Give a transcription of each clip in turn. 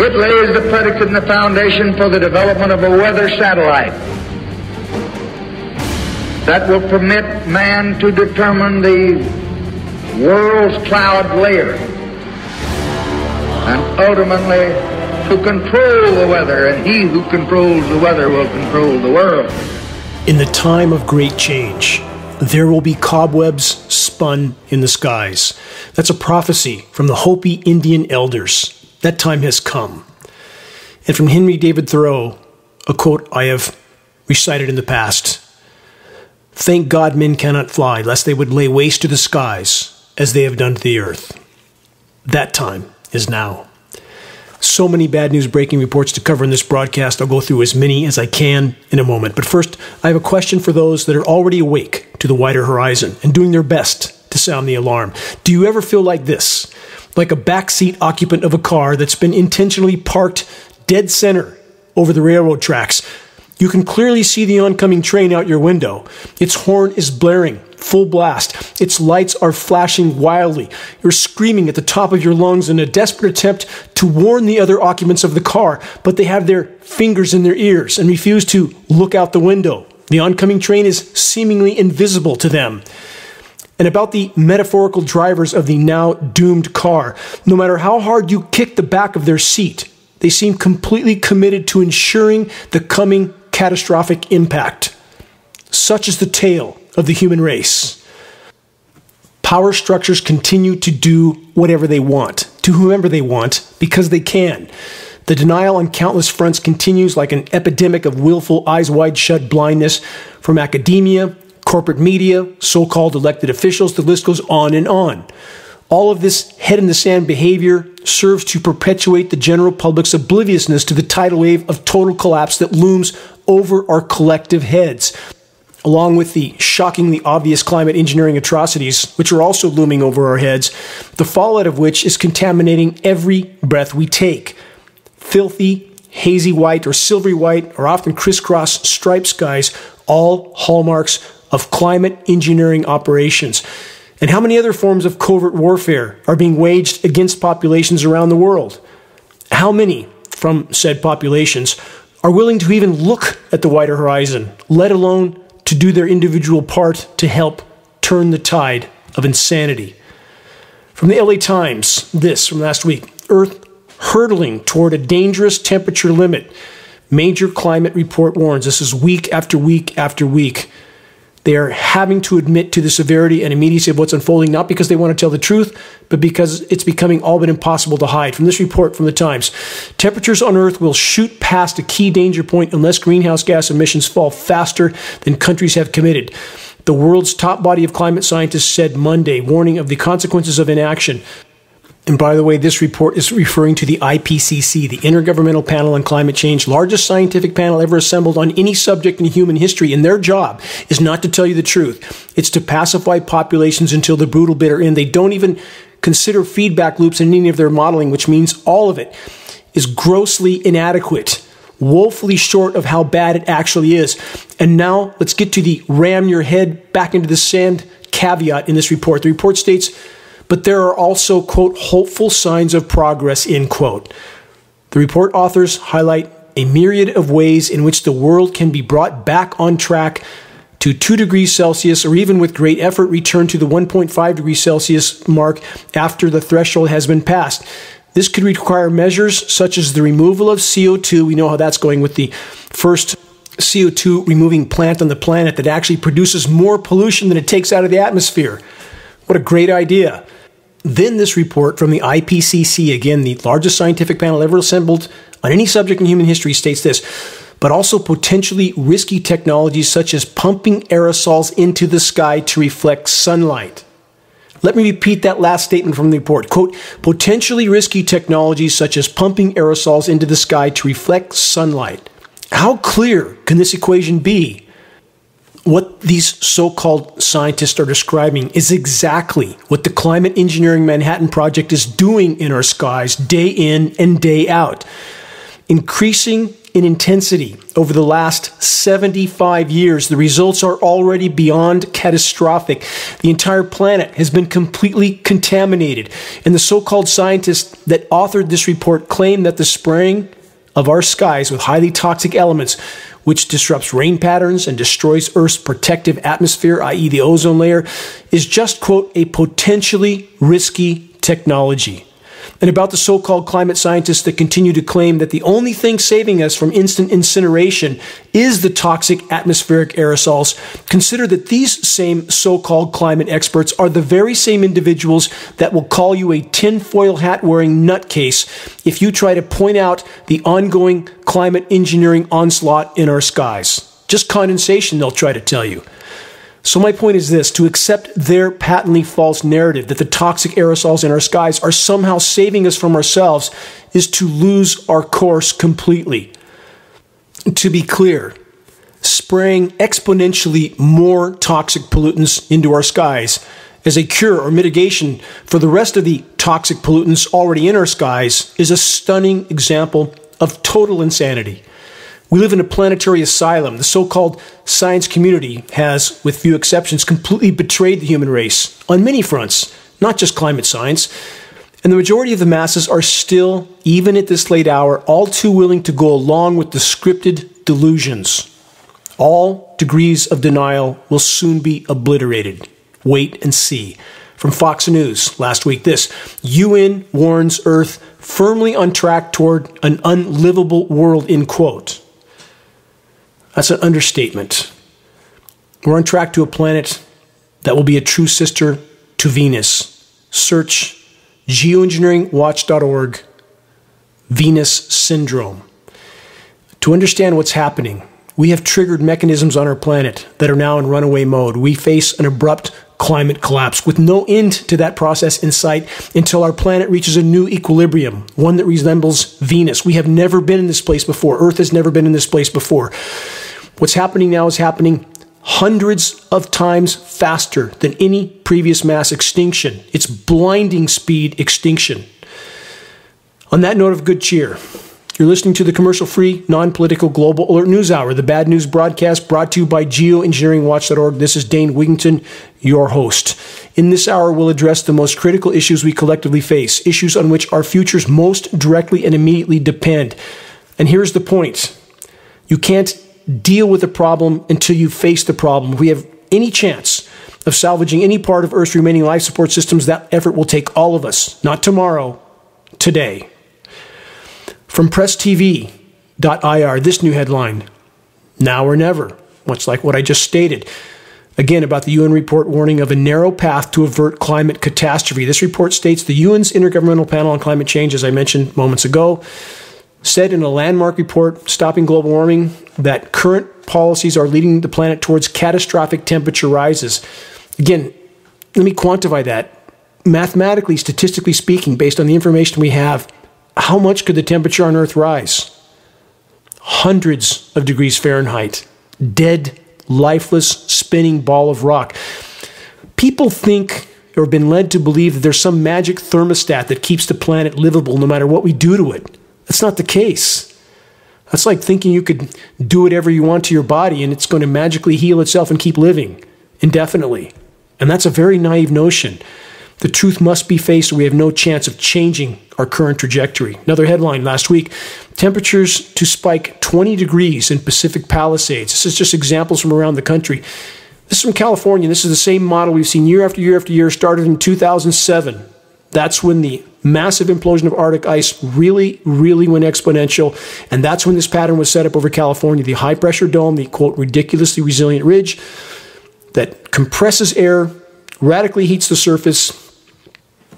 It lays the predicate and the foundation for the development of a weather satellite that will permit man to determine the world's cloud layer and ultimately to control the weather, and he who controls the weather will control the world. In the time of great change, there will be cobwebs spun in the skies. That's a prophecy from the Hopi Indian elders. That time has come. And from Henry David Thoreau, a quote I have recited in the past Thank God men cannot fly, lest they would lay waste to the skies as they have done to the earth. That time is now. So many bad news breaking reports to cover in this broadcast. I'll go through as many as I can in a moment. But first, I have a question for those that are already awake to the wider horizon and doing their best to sound the alarm. Do you ever feel like this? Like a backseat occupant of a car that's been intentionally parked dead center over the railroad tracks? You can clearly see the oncoming train out your window. Its horn is blaring, full blast. Its lights are flashing wildly. You're screaming at the top of your lungs in a desperate attempt to warn the other occupants of the car, but they have their fingers in their ears and refuse to look out the window. The oncoming train is seemingly invisible to them. And about the metaphorical drivers of the now doomed car, no matter how hard you kick the back of their seat, they seem completely committed to ensuring the coming catastrophic impact. Such is the tale of the human race. Power structures continue to do whatever they want, to whomever they want, because they can. The denial on countless fronts continues like an epidemic of willful, eyes wide shut blindness from academia, corporate media, so called elected officials, the list goes on and on. All of this head in the sand behavior serves to perpetuate the general public's obliviousness to the tidal wave of total collapse that looms over our collective heads, along with the shockingly obvious climate engineering atrocities, which are also looming over our heads, the fallout of which is contaminating every breath we take. Filthy, hazy white, or silvery white, or often crisscross striped skies, all hallmarks of climate engineering operations. And how many other forms of covert warfare are being waged against populations around the world? How many from said populations are willing to even look at the wider horizon, let alone to do their individual part to help turn the tide of insanity? From the LA Times, this from last week Earth hurtling toward a dangerous temperature limit. Major climate report warns. This is week after week after week. They are having to admit to the severity and immediacy of what's unfolding, not because they want to tell the truth, but because it's becoming all but impossible to hide. From this report from the Times, temperatures on Earth will shoot past a key danger point unless greenhouse gas emissions fall faster than countries have committed. The world's top body of climate scientists said Monday, warning of the consequences of inaction. And by the way, this report is referring to the IPCC, the Intergovernmental Panel on Climate Change, largest scientific panel ever assembled on any subject in human history. And their job is not to tell you the truth, it's to pacify populations until the brutal bitter end. They don't even consider feedback loops in any of their modeling, which means all of it is grossly inadequate, woefully short of how bad it actually is. And now let's get to the ram your head back into the sand caveat in this report. The report states, but there are also, quote, hopeful signs of progress, end quote. The report authors highlight a myriad of ways in which the world can be brought back on track to 2 degrees Celsius or even with great effort return to the 1.5 degrees Celsius mark after the threshold has been passed. This could require measures such as the removal of CO2. We know how that's going with the first CO2 removing plant on the planet that actually produces more pollution than it takes out of the atmosphere. What a great idea. Then this report from the IPCC, again, the largest scientific panel ever assembled on any subject in human history, states this, but also potentially risky technologies such as pumping aerosols into the sky to reflect sunlight. Let me repeat that last statement from the report. Quote, potentially risky technologies such as pumping aerosols into the sky to reflect sunlight. How clear can this equation be? What these so called scientists are describing is exactly what the Climate Engineering Manhattan Project is doing in our skies day in and day out. Increasing in intensity over the last 75 years. The results are already beyond catastrophic. The entire planet has been completely contaminated. And the so called scientists that authored this report claim that the spraying of our skies with highly toxic elements which disrupts rain patterns and destroys Earth's protective atmosphere, i.e., the ozone layer, is just, quote, a potentially risky technology and about the so called climate scientists that continue to claim that the only thing saving us from instant incineration is the toxic atmospheric aerosols, consider that these same so called climate experts are the very same individuals that will call you a tinfoil hat wearing nutcase if you try to point out the ongoing climate engineering onslaught in our skies. Just condensation, they'll try to tell you. So, my point is this to accept their patently false narrative that the toxic aerosols in our skies are somehow saving us from ourselves is to lose our course completely. To be clear, spraying exponentially more toxic pollutants into our skies as a cure or mitigation for the rest of the toxic pollutants already in our skies is a stunning example of total insanity. We live in a planetary asylum. The so called science community has, with few exceptions, completely betrayed the human race on many fronts, not just climate science. And the majority of the masses are still, even at this late hour, all too willing to go along with the scripted delusions. All degrees of denial will soon be obliterated. Wait and see. From Fox News last week, this UN warns Earth firmly on track toward an unlivable world, in quote. That's an understatement. We're on track to a planet that will be a true sister to Venus. Search geoengineeringwatch.org Venus syndrome. To understand what's happening, we have triggered mechanisms on our planet that are now in runaway mode. We face an abrupt climate collapse with no end to that process in sight until our planet reaches a new equilibrium, one that resembles Venus. We have never been in this place before. Earth has never been in this place before. What's happening now is happening hundreds of times faster than any previous mass extinction. It's blinding speed extinction. On that note of good cheer, you're listening to the commercial free, non political Global Alert News Hour, the bad news broadcast brought to you by geoengineeringwatch.org. This is Dane Wigington, your host. In this hour, we'll address the most critical issues we collectively face, issues on which our futures most directly and immediately depend. And here's the point you can't deal with the problem until you face the problem. If we have any chance of salvaging any part of Earth's remaining life support systems, that effort will take all of us, not tomorrow, today. From PressTV.ir, this new headline Now or Never, much like what I just stated. Again, about the UN report warning of a narrow path to avert climate catastrophe. This report states the UN's Intergovernmental Panel on Climate Change, as I mentioned moments ago, said in a landmark report, Stopping Global Warming, that current policies are leading the planet towards catastrophic temperature rises. Again, let me quantify that. Mathematically, statistically speaking, based on the information we have, how much could the temperature on Earth rise? Hundreds of degrees Fahrenheit. Dead, lifeless, spinning ball of rock. People think or have been led to believe that there's some magic thermostat that keeps the planet livable no matter what we do to it. That's not the case. That's like thinking you could do whatever you want to your body and it's going to magically heal itself and keep living indefinitely. And that's a very naive notion. The truth must be faced, or we have no chance of changing our current trajectory. Another headline last week temperatures to spike 20 degrees in Pacific Palisades. This is just examples from around the country. This is from California. This is the same model we've seen year after year after year, started in 2007. That's when the massive implosion of Arctic ice really, really went exponential. And that's when this pattern was set up over California. The high pressure dome, the quote, ridiculously resilient ridge that compresses air, radically heats the surface,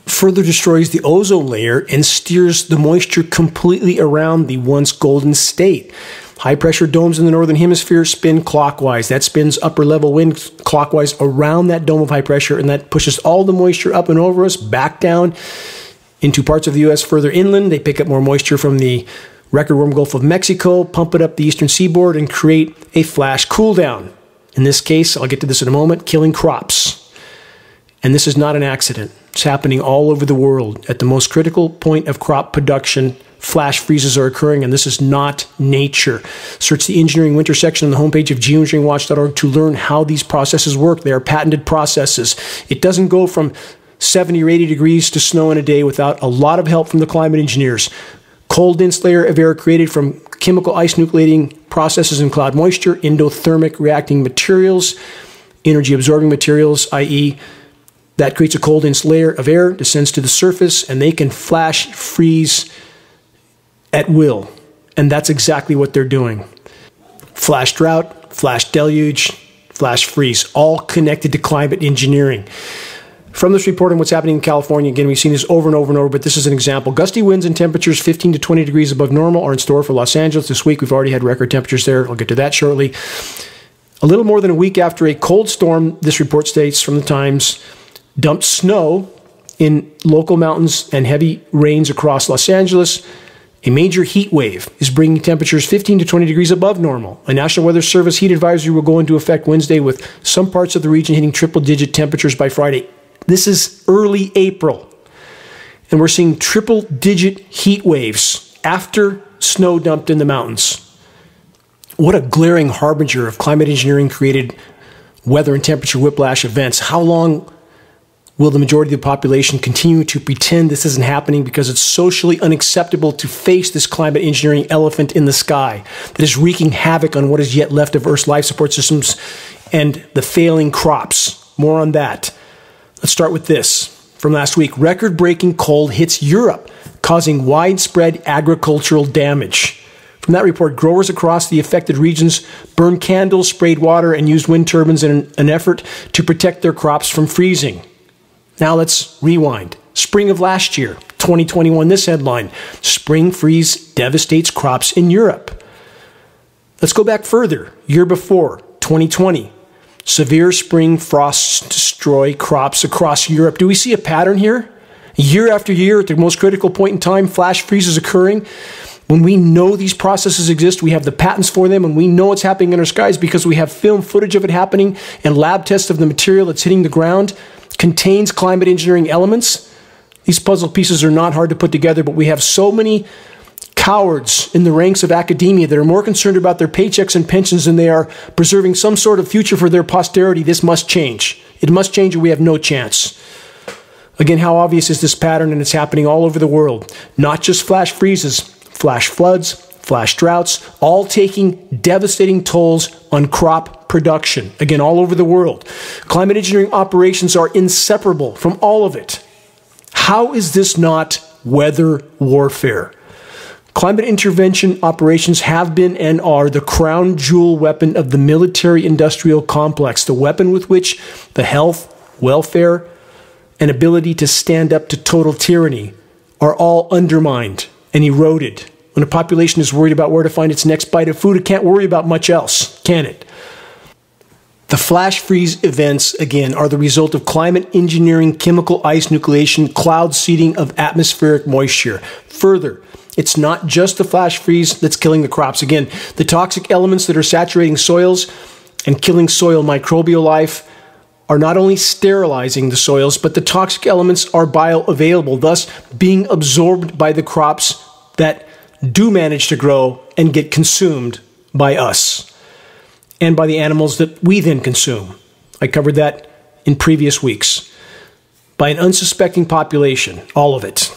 further destroys the ozone layer, and steers the moisture completely around the once golden state. High pressure domes in the northern hemisphere spin clockwise. That spins upper level wind clockwise around that dome of high pressure, and that pushes all the moisture up and over us, back down into parts of the U.S. further inland. They pick up more moisture from the record warm Gulf of Mexico, pump it up the eastern seaboard, and create a flash cool down. In this case, I'll get to this in a moment, killing crops. And this is not an accident. It's happening all over the world at the most critical point of crop production flash freezes are occurring, and this is not nature. Search the engineering winter section on the homepage of geoengineeringwatch.org to learn how these processes work. They are patented processes. It doesn't go from 70 or 80 degrees to snow in a day without a lot of help from the climate engineers. Cold dense layer of air created from chemical ice nucleating processes in cloud moisture, endothermic reacting materials, energy absorbing materials, i.e., that creates a cold dense layer of air, descends to the surface, and they can flash freeze at will. And that's exactly what they're doing. Flash drought, flash deluge, flash freeze, all connected to climate engineering. From this report on what's happening in California, again, we've seen this over and over and over, but this is an example. Gusty winds and temperatures 15 to 20 degrees above normal are in store for Los Angeles this week. We've already had record temperatures there. I'll get to that shortly. A little more than a week after a cold storm, this report states from the Times, dumped snow in local mountains and heavy rains across Los Angeles. A major heat wave is bringing temperatures 15 to 20 degrees above normal. A National Weather Service heat advisory will go into effect Wednesday with some parts of the region hitting triple digit temperatures by Friday. This is early April. And we're seeing triple digit heat waves after snow dumped in the mountains. What a glaring harbinger of climate engineering created weather and temperature whiplash events. How long Will the majority of the population continue to pretend this isn't happening because it's socially unacceptable to face this climate engineering elephant in the sky that is wreaking havoc on what is yet left of Earth's life support systems and the failing crops? More on that. Let's start with this. From last week, record breaking cold hits Europe, causing widespread agricultural damage. From that report, growers across the affected regions burned candles, sprayed water, and used wind turbines in an effort to protect their crops from freezing. Now let's rewind. Spring of last year, 2021, this headline Spring freeze devastates crops in Europe. Let's go back further. Year before, 2020, severe spring frosts destroy crops across Europe. Do we see a pattern here? Year after year, at the most critical point in time, flash freezes occurring. When we know these processes exist, we have the patents for them, and we know what's happening in our skies because we have film footage of it happening and lab tests of the material that's hitting the ground contains climate engineering elements. These puzzle pieces are not hard to put together, but we have so many cowards in the ranks of academia that are more concerned about their paychecks and pensions than they are preserving some sort of future for their posterity. This must change. It must change, or we have no chance. Again, how obvious is this pattern? And it's happening all over the world. Not just flash freezes, flash floods, flash droughts, all taking devastating tolls on crop production, again, all over the world. Climate engineering operations are inseparable from all of it. How is this not weather warfare? Climate intervention operations have been and are the crown jewel weapon of the military industrial complex, the weapon with which the health, welfare, and ability to stand up to total tyranny are all undermined and eroded. When a population is worried about where to find its next bite of food, it can't worry about much else, can it? The flash freeze events, again, are the result of climate engineering, chemical ice nucleation, cloud seeding of atmospheric moisture. Further, it's not just the flash freeze that's killing the crops. Again, the toxic elements that are saturating soils and killing soil microbial life are not only sterilizing the soils, but the toxic elements are bioavailable, thus being absorbed by the crops that do manage to grow and get consumed by us and by the animals that we then consume. I covered that in previous weeks. By an unsuspecting population, all of it.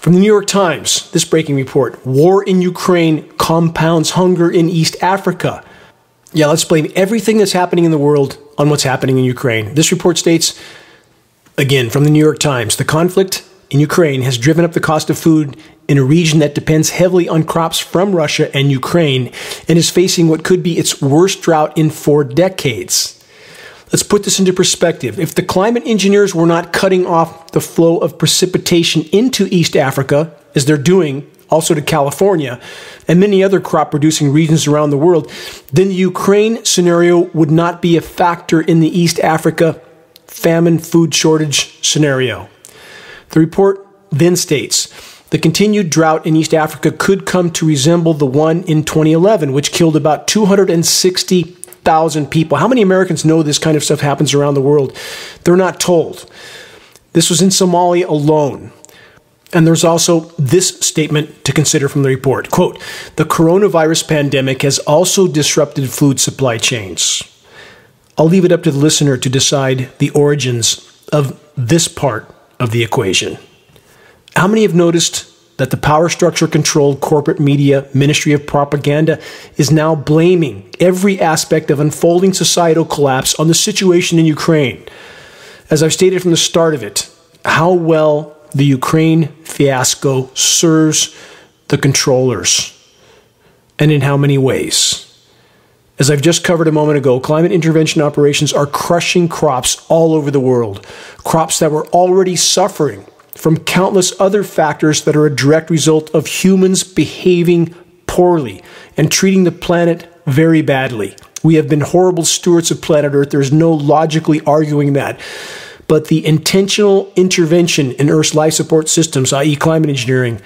From the New York Times, this breaking report War in Ukraine compounds hunger in East Africa. Yeah, let's blame everything that's happening in the world on what's happening in Ukraine. This report states, again from the New York Times, the conflict in Ukraine has driven up the cost of food in a region that depends heavily on crops from Russia and Ukraine and is facing what could be its worst drought in four decades. Let's put this into perspective. If the climate engineers were not cutting off the flow of precipitation into East Africa, as they're doing also to California and many other crop producing regions around the world, then the Ukraine scenario would not be a factor in the East Africa famine food shortage scenario. The report then states the continued drought in East Africa could come to resemble the one in 2011, which killed about 260,000 people. How many Americans know this kind of stuff happens around the world? They're not told. This was in Somalia alone. And there's also this statement to consider from the report. Quote, the coronavirus pandemic has also disrupted food supply chains. I'll leave it up to the listener to decide the origins of this part of the equation. How many have noticed that the power structure controlled corporate media ministry of propaganda is now blaming every aspect of unfolding societal collapse on the situation in Ukraine? As I've stated from the start of it, how well the Ukraine fiasco serves the controllers and in how many ways. As I've just covered a moment ago, climate intervention operations are crushing crops all over the world, crops that were already suffering from countless other factors that are a direct result of humans behaving poorly and treating the planet very badly. We have been horrible stewards of planet Earth. There's no logically arguing that. But the intentional intervention in Earth's life support systems, i.e., climate engineering,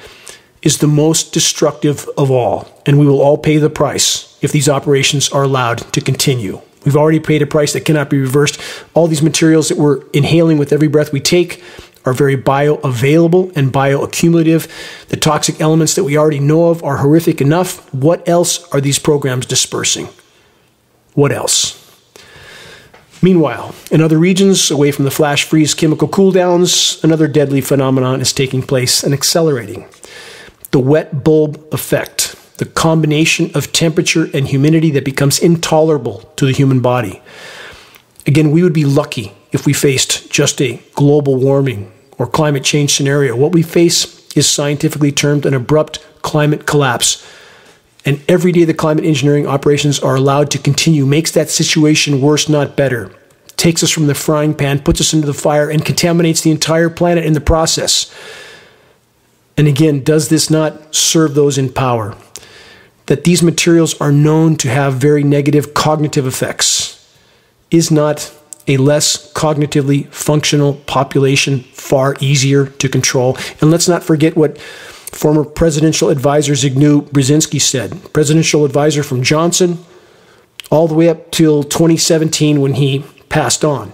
is the most destructive of all. And we will all pay the price if these operations are allowed to continue. We've already paid a price that cannot be reversed. All these materials that we're inhaling with every breath we take are very bioavailable and bioaccumulative. The toxic elements that we already know of are horrific enough. What else are these programs dispersing? What else? Meanwhile, in other regions away from the flash freeze chemical cooldowns, another deadly phenomenon is taking place and accelerating. The wet bulb effect, the combination of temperature and humidity that becomes intolerable to the human body. Again, we would be lucky if we faced just a global warming or climate change scenario. What we face is scientifically termed an abrupt climate collapse. And every day the climate engineering operations are allowed to continue makes that situation worse, not better. Takes us from the frying pan, puts us into the fire, and contaminates the entire planet in the process. And again, does this not serve those in power? That these materials are known to have very negative cognitive effects is not a less cognitively functional population far easier to control. And let's not forget what former presidential advisor Zbigniew Brzezinski said, presidential advisor from Johnson all the way up till 2017 when he passed on.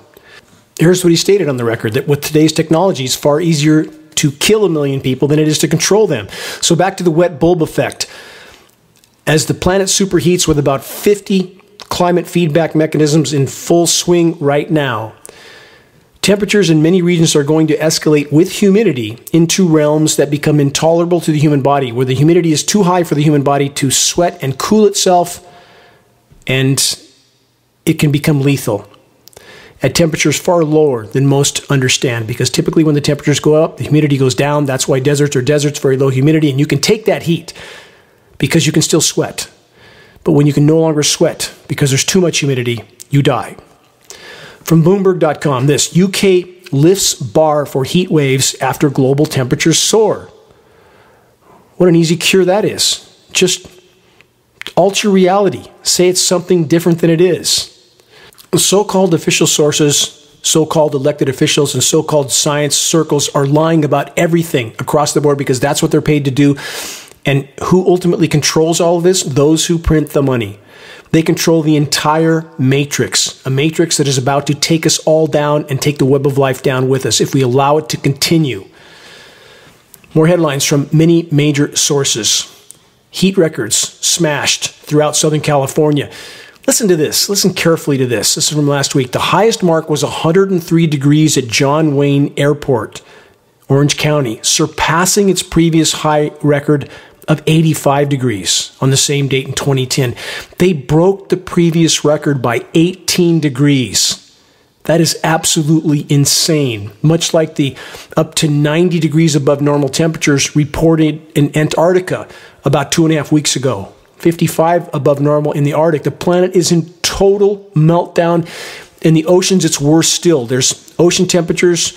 Here's what he stated on the record that with today's technology, it's far easier to kill a million people than it is to control them. So back to the wet bulb effect. As the planet superheats with about 50 climate feedback mechanisms in full swing right now. Temperatures in many regions are going to escalate with humidity into realms that become intolerable to the human body, where the humidity is too high for the human body to sweat and cool itself, and it can become lethal at temperatures far lower than most understand because typically when the temperatures go up, the humidity goes down. That's why deserts are deserts, very low humidity, and you can take that heat because you can still sweat. But when you can no longer sweat because there's too much humidity, you die. From Bloomberg.com, this UK lifts bar for heat waves after global temperatures soar. What an easy cure that is. Just alter reality. Say it's something different than it is. So called official sources so called elected officials and so called science circles are lying about everything across the board because that's what they're paid to do. And who ultimately controls all of this? Those who print the money. They control the entire matrix, a matrix that is about to take us all down and take the web of life down with us if we allow it to continue. More headlines from many major sources. Heat records smashed throughout Southern California. Listen to this. Listen carefully to this. This is from last week. The highest mark was 103 degrees at John Wayne Airport, Orange County, surpassing its previous high record of 85 degrees on the same date in 2010. They broke the previous record by 18 degrees. That is absolutely insane. Much like the up to 90 degrees above normal temperatures reported in Antarctica about two and a half weeks ago, 55 above normal in the Arctic. The planet is in total meltdown. In the oceans, it's worse still. There's ocean temperatures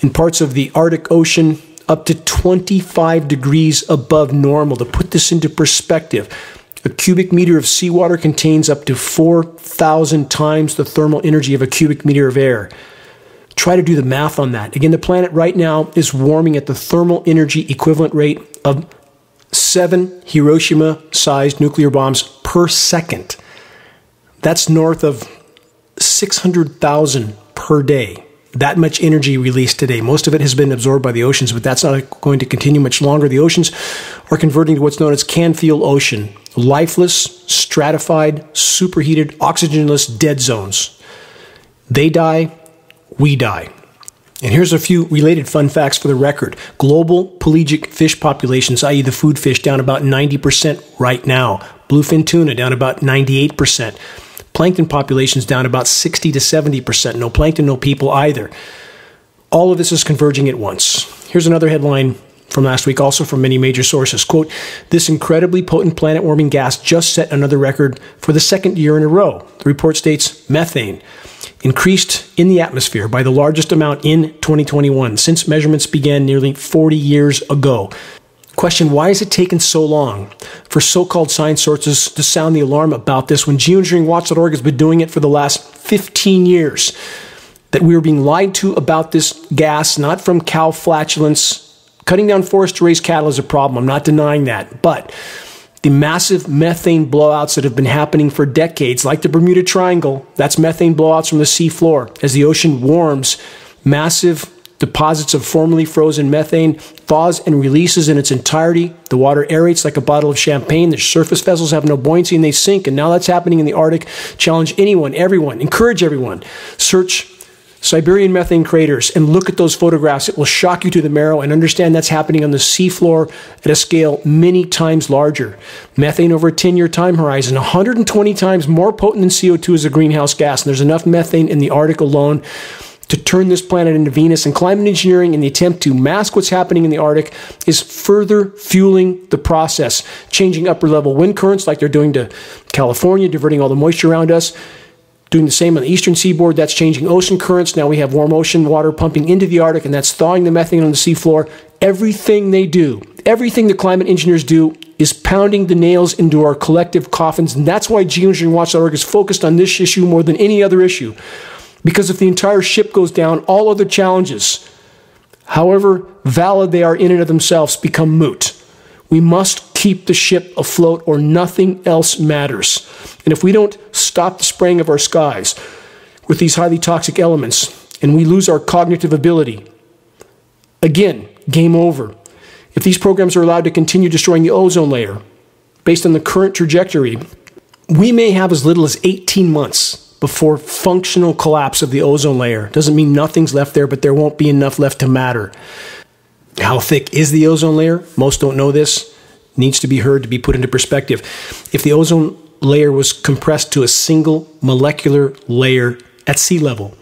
in parts of the Arctic Ocean up to 25 degrees above normal. To put this into perspective, a cubic meter of seawater contains up to 4,000 times the thermal energy of a cubic meter of air. Try to do the math on that. Again, the planet right now is warming at the thermal energy equivalent rate of seven Hiroshima sized nuclear bombs per second. That's north of 600,000 per day. That much energy released today. Most of it has been absorbed by the oceans, but that's not going to continue much longer. The oceans are converting to what's known as Canfield Ocean lifeless, stratified, superheated, oxygenless dead zones. They die, we die. And here's a few related fun facts for the record. Global pelagic fish populations, i.e., the food fish, down about 90% right now. Bluefin tuna down about 98%. Plankton populations down about 60 to 70%. No plankton, no people either. All of this is converging at once. Here's another headline from last week, also from many major sources. Quote, this incredibly potent planet warming gas just set another record for the second year in a row. The report states methane increased in the atmosphere by the largest amount in 2021 since measurements began nearly 40 years ago. Question Why has it taken so long for so called science sources to sound the alarm about this when geoengineeringwatch.org has been doing it for the last 15 years? That we were being lied to about this gas, not from cow flatulence. Cutting down forests to raise cattle is a problem. I'm not denying that. But the massive methane blowouts that have been happening for decades, like the Bermuda Triangle, that's methane blowouts from the seafloor. As the ocean warms, massive deposits of formerly frozen methane thaws and releases in its entirety. The water aerates like a bottle of champagne. The surface vessels have no buoyancy and they sink. And now that's happening in the Arctic. Challenge anyone, everyone, encourage everyone. Search Siberian methane craters and look at those photographs. It will shock you to the marrow and understand that's happening on the seafloor at a scale many times larger. Methane over a 10 year time horizon, 120 times more potent than CO2 as a greenhouse gas. And there's enough methane in the Arctic alone to turn this planet into Venus. And climate engineering in the attempt to mask what's happening in the Arctic is further fueling the process, changing upper level wind currents like they're doing to California, diverting all the moisture around us Doing the same on the eastern seaboard, that's changing ocean currents. Now we have warm ocean water pumping into the Arctic, and that's thawing the methane on the seafloor. Everything they do, everything the climate engineers do, is pounding the nails into our collective coffins. And that's why geoengineeringwatch.org is focused on this issue more than any other issue. Because if the entire ship goes down, all other challenges, however valid they are in and of themselves, become moot. We must keep the ship afloat or nothing else matters. And if we don't stop the spraying of our skies with these highly toxic elements and we lose our cognitive ability, again, game over. If these programs are allowed to continue destroying the ozone layer based on the current trajectory, we may have as little as 18 months before functional collapse of the ozone layer. Doesn't mean nothing's left there, but there won't be enough left to matter. How thick is the ozone layer? Most don't know this. Needs to be heard to be put into perspective. If the ozone layer was compressed to a single molecular layer at sea level,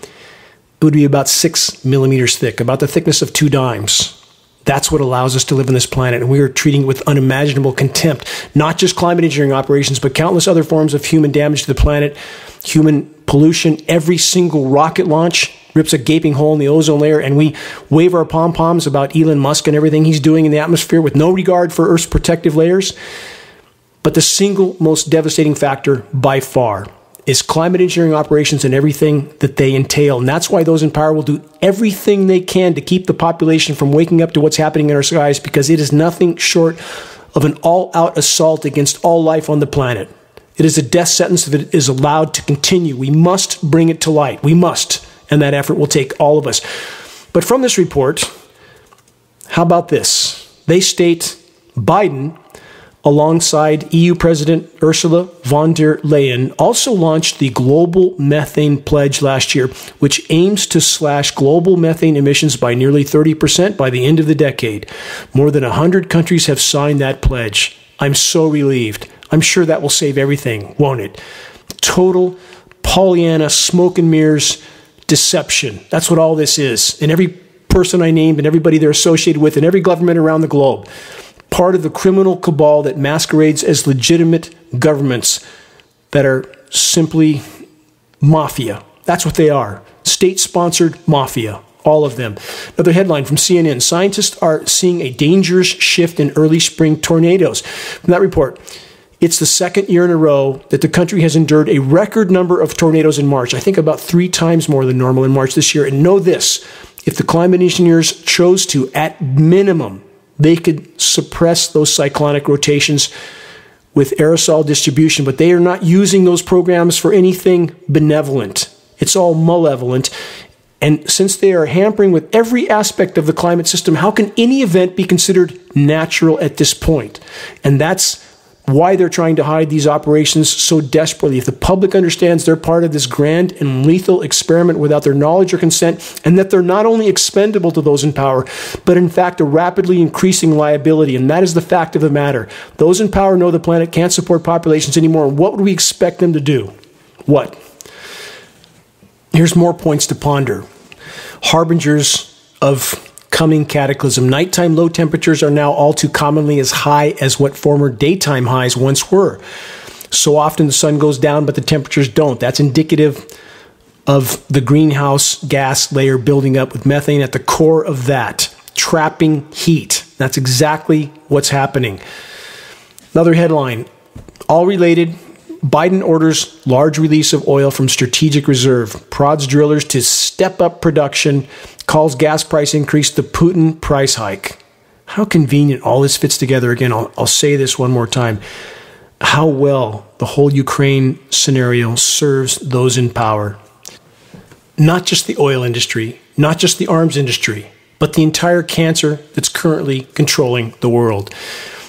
it would be about six millimeters thick, about the thickness of two dimes. That's what allows us to live on this planet, and we are treating it with unimaginable contempt. Not just climate engineering operations, but countless other forms of human damage to the planet, human pollution. Every single rocket launch rips a gaping hole in the ozone layer, and we wave our pom poms about Elon Musk and everything he's doing in the atmosphere with no regard for Earth's protective layers. But the single most devastating factor by far is climate engineering operations and everything that they entail. And that's why those in power will do everything they can to keep the population from waking up to what's happening in our skies because it is nothing short of an all out assault against all life on the planet. It is a death sentence if it is allowed to continue. We must bring it to light. We must. And that effort will take all of us. But from this report, how about this? They state Biden alongside EU President Ursula von der Leyen, also launched the Global Methane Pledge last year, which aims to slash global methane emissions by nearly 30% by the end of the decade. More than 100 countries have signed that pledge. I'm so relieved. I'm sure that will save everything, won't it? Total Pollyanna, smoke and mirrors, deception. That's what all this is. And every person I named and everybody they're associated with and every government around the globe part of the criminal cabal that masquerades as legitimate governments that are simply mafia. That's what they are state sponsored mafia. All of them. Another headline from CNN Scientists are seeing a dangerous shift in early spring tornadoes. From that report, it's the second year in a row that the country has endured a record number of tornadoes in March. I think about three times more than normal in March this year. And know this if the climate engineers chose to, at minimum, they could suppress those cyclonic rotations with aerosol distribution, but they are not using those programs for anything benevolent. It's all malevolent. And since they are hampering with every aspect of the climate system, how can any event be considered natural at this point? And that's why they're trying to hide these operations so desperately. If the public understands they're part of this grand and lethal experiment without their knowledge or consent, and that they're not only expendable to those in power, but in fact a rapidly increasing liability, and that is the fact of the matter. Those in power know the planet can't support populations anymore, and what would we expect them to do? What? Here's more points to ponder. Harbingers of coming cataclysm. Nighttime low temperatures are now all too commonly as high as what former daytime highs once were. So often the sun goes down, but the temperatures don't. That's indicative of the greenhouse gas layer building up with methane at the core of that, trapping heat. That's exactly what's happening. Another headline, all related Biden orders large release of oil from strategic reserve, prods drillers to step up production, calls gas price increase the Putin price hike. How convenient all this fits together. Again, I'll, I'll say this one more time. How well the whole Ukraine scenario serves those in power. Not just the oil industry, not just the arms industry, but the entire cancer that's currently controlling the world.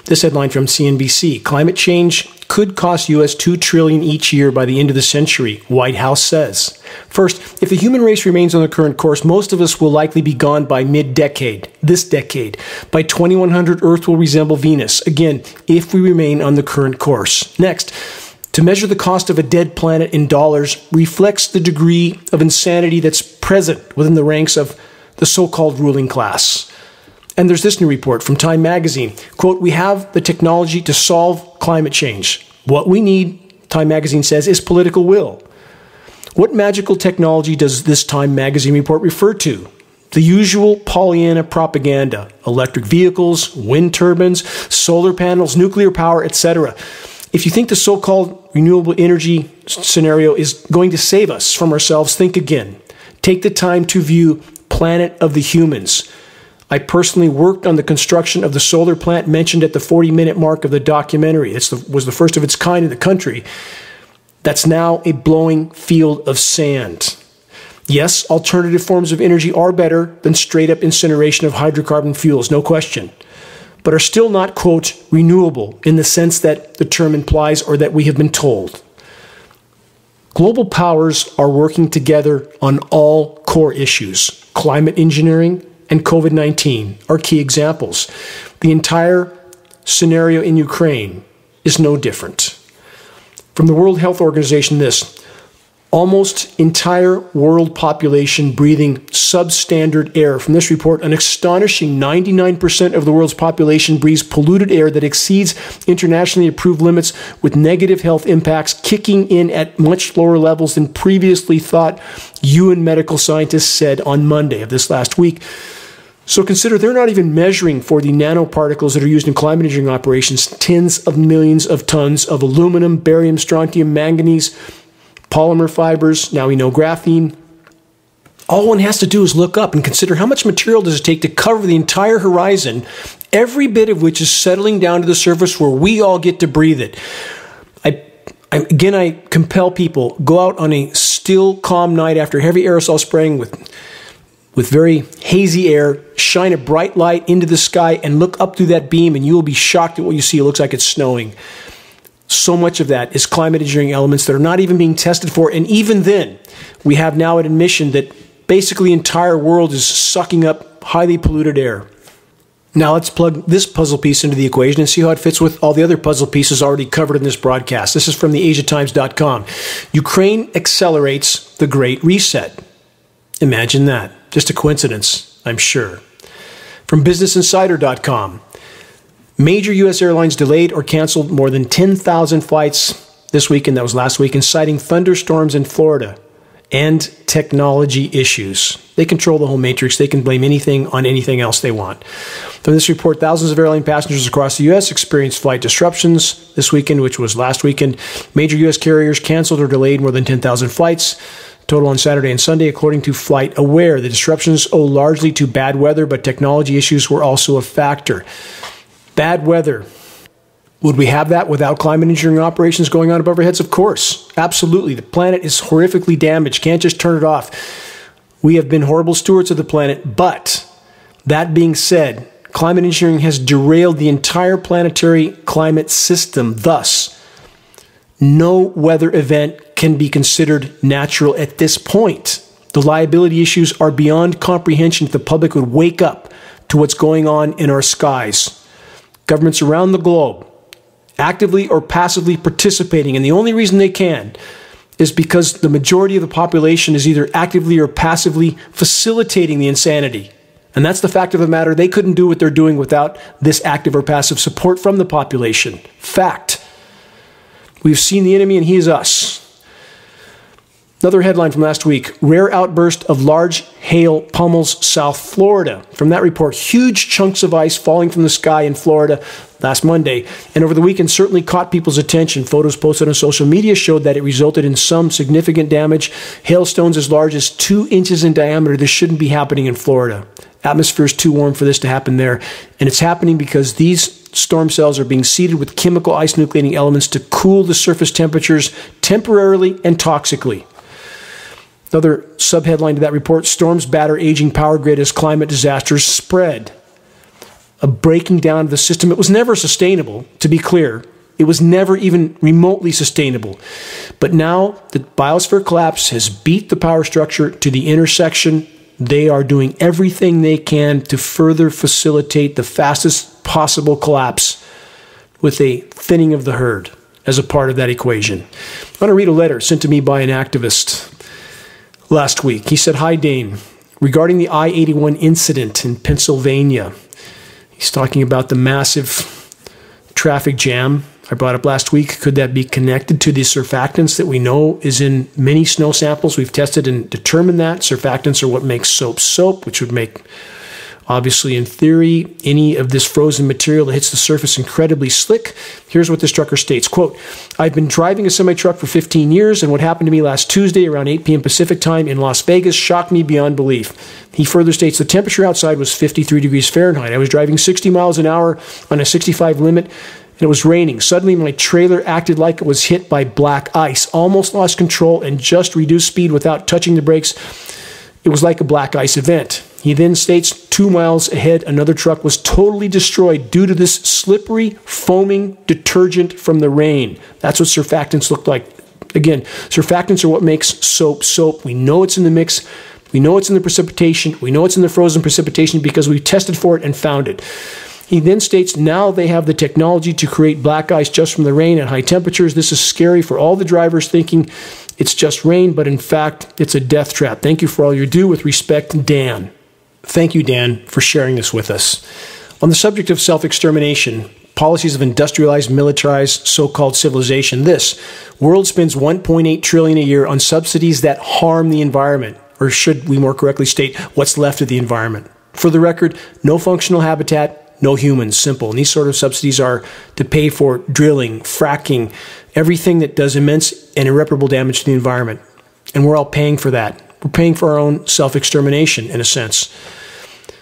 This headline from CNBC Climate change could cost US 2 trillion each year by the end of the century, White House says. First, if the human race remains on the current course, most of us will likely be gone by mid-decade, this decade. By 2100 Earth will resemble Venus, again, if we remain on the current course. Next, to measure the cost of a dead planet in dollars reflects the degree of insanity that's present within the ranks of the so-called ruling class. And there's this new report from Time Magazine. Quote, we have the technology to solve climate change. What we need, Time Magazine says, is political will. What magical technology does this Time Magazine report refer to? The usual Pollyanna propaganda electric vehicles, wind turbines, solar panels, nuclear power, etc. If you think the so called renewable energy scenario is going to save us from ourselves, think again. Take the time to view Planet of the Humans I personally worked on the construction of the solar plant mentioned at the 40 minute mark of the documentary. It was the first of its kind in the country. That's now a blowing field of sand. Yes, alternative forms of energy are better than straight up incineration of hydrocarbon fuels, no question, but are still not, quote, renewable in the sense that the term implies or that we have been told. Global powers are working together on all core issues climate engineering, and COVID 19 are key examples. The entire scenario in Ukraine is no different. From the World Health Organization, this almost entire world population breathing substandard air. From this report, an astonishing 99% of the world's population breathes polluted air that exceeds internationally approved limits with negative health impacts kicking in at much lower levels than previously thought, UN medical scientists said on Monday of this last week. So consider they're not even measuring for the nanoparticles that are used in climate engineering operations, tens of millions of tons of aluminum, barium, strontium, manganese, polymer fibers, now we know graphene. All one has to do is look up and consider how much material does it take to cover the entire horizon, every bit of which is settling down to the surface where we all get to breathe it. I, I again I compel people go out on a still calm night after heavy aerosol spraying with with very hazy air, shine a bright light into the sky and look up through that beam, and you will be shocked at what you see. It looks like it's snowing. So much of that is climate engineering elements that are not even being tested for. And even then, we have now an admission that basically the entire world is sucking up highly polluted air. Now let's plug this puzzle piece into the equation and see how it fits with all the other puzzle pieces already covered in this broadcast. This is from the AsiaTimes.com. Ukraine accelerates the Great Reset. Imagine that. Just a coincidence, I'm sure. From BusinessInsider.com Major U.S. airlines delayed or canceled more than 10,000 flights this weekend, that was last weekend, citing thunderstorms in Florida and technology issues. They control the whole matrix. They can blame anything on anything else they want. From this report, thousands of airline passengers across the U.S. experienced flight disruptions this weekend, which was last weekend. Major U.S. carriers canceled or delayed more than 10,000 flights. Total on Saturday and Sunday, according to Flight Aware. The disruptions owe largely to bad weather, but technology issues were also a factor. Bad weather. Would we have that without climate engineering operations going on above our heads? Of course. Absolutely. The planet is horrifically damaged. Can't just turn it off. We have been horrible stewards of the planet, but that being said, climate engineering has derailed the entire planetary climate system. Thus, no weather event can be considered natural at this point. The liability issues are beyond comprehension if the public would wake up to what's going on in our skies. Governments around the globe, actively or passively participating, and the only reason they can is because the majority of the population is either actively or passively facilitating the insanity. And that's the fact of the matter. They couldn't do what they're doing without this active or passive support from the population. Fact. We've seen the enemy and he is us. Another headline from last week rare outburst of large hail pummels South Florida. From that report, huge chunks of ice falling from the sky in Florida last Monday. And over the weekend, certainly caught people's attention. Photos posted on social media showed that it resulted in some significant damage. Hailstones as large as two inches in diameter. This shouldn't be happening in Florida. Atmosphere is too warm for this to happen there. And it's happening because these storm cells are being seeded with chemical ice nucleating elements to cool the surface temperatures temporarily and toxically. Another subheadline to that report storms batter aging power grid as climate disasters spread. A breaking down of the system. It was never sustainable, to be clear. It was never even remotely sustainable. But now the biosphere collapse has beat the power structure to the intersection. They are doing everything they can to further facilitate the fastest possible collapse with a thinning of the herd as a part of that equation. I want to read a letter sent to me by an activist last week. He said, Hi, Dane. Regarding the I 81 incident in Pennsylvania, he's talking about the massive traffic jam I brought up last week. Could that be connected to the surfactants that we know is in many snow samples? We've tested and determined that. Surfactants are what makes soap soap, which would make Obviously, in theory, any of this frozen material that hits the surface incredibly slick. Here's what this trucker states, quote, I've been driving a semi-truck for 15 years, and what happened to me last Tuesday around 8 p.m. Pacific time in Las Vegas shocked me beyond belief. He further states the temperature outside was 53 degrees Fahrenheit. I was driving 60 miles an hour on a 65 limit and it was raining. Suddenly, my trailer acted like it was hit by black ice, almost lost control, and just reduced speed without touching the brakes. It was like a black ice event. He then states two miles ahead, another truck was totally destroyed due to this slippery, foaming detergent from the rain. That's what surfactants look like. Again, surfactants are what makes soap soap. We know it's in the mix. We know it's in the precipitation. We know it's in the frozen precipitation because we tested for it and found it. He then states now they have the technology to create black ice just from the rain at high temperatures. This is scary for all the drivers thinking it's just rain, but in fact, it's a death trap. Thank you for all you do. With respect, Dan. Thank you, Dan, for sharing this with us. On the subject of self extermination, policies of industrialized, militarized, so-called civilization, this world spends 1.8 trillion a year on subsidies that harm the environment, or should we more correctly state what's left of the environment. For the record, no functional habitat, no humans, simple. And these sort of subsidies are to pay for drilling, fracking, everything that does immense and irreparable damage to the environment. And we're all paying for that. We're paying for our own self extermination, in a sense.